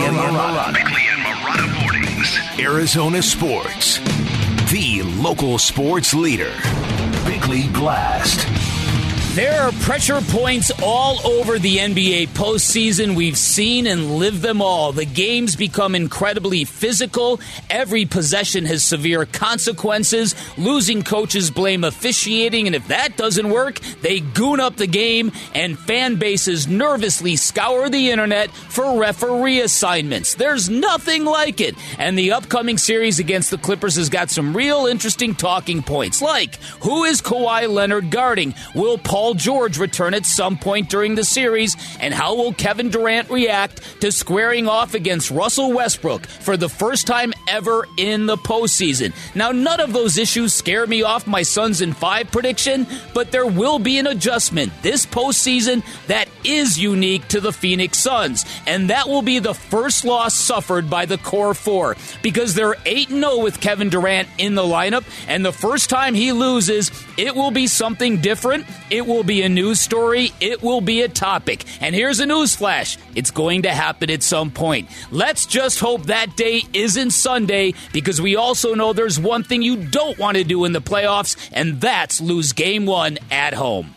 and Marotta. Bickley and Marotta mornings. Arizona sports. The local sports leader. Bickley Blast. There are pressure points all over the NBA postseason. We've seen and lived them all. The games become incredibly physical. Every possession has severe consequences. Losing coaches blame officiating, and if that doesn't work, they goon up the game, and fan bases nervously scour the internet for referee assignments. There's nothing like it. And the upcoming series against the Clippers has got some real interesting talking points, like who is Kawhi Leonard guarding? Will Paul Paul George return at some point during the series? And how will Kevin Durant react to squaring off against Russell Westbrook for the first time ever in the postseason? Now, none of those issues scare me off my Suns in five prediction, but there will be an adjustment this postseason that is unique to the Phoenix Suns. And that will be the first loss suffered by the core four because they're 8 0 with Kevin Durant in the lineup. And the first time he loses, it will be something different. It will will be a news story. It will be a topic. And here's a news flash it's going to happen at some point. Let's just hope that day isn't Sunday because we also know there's one thing you don't want to do in the playoffs, and that's lose game one at home.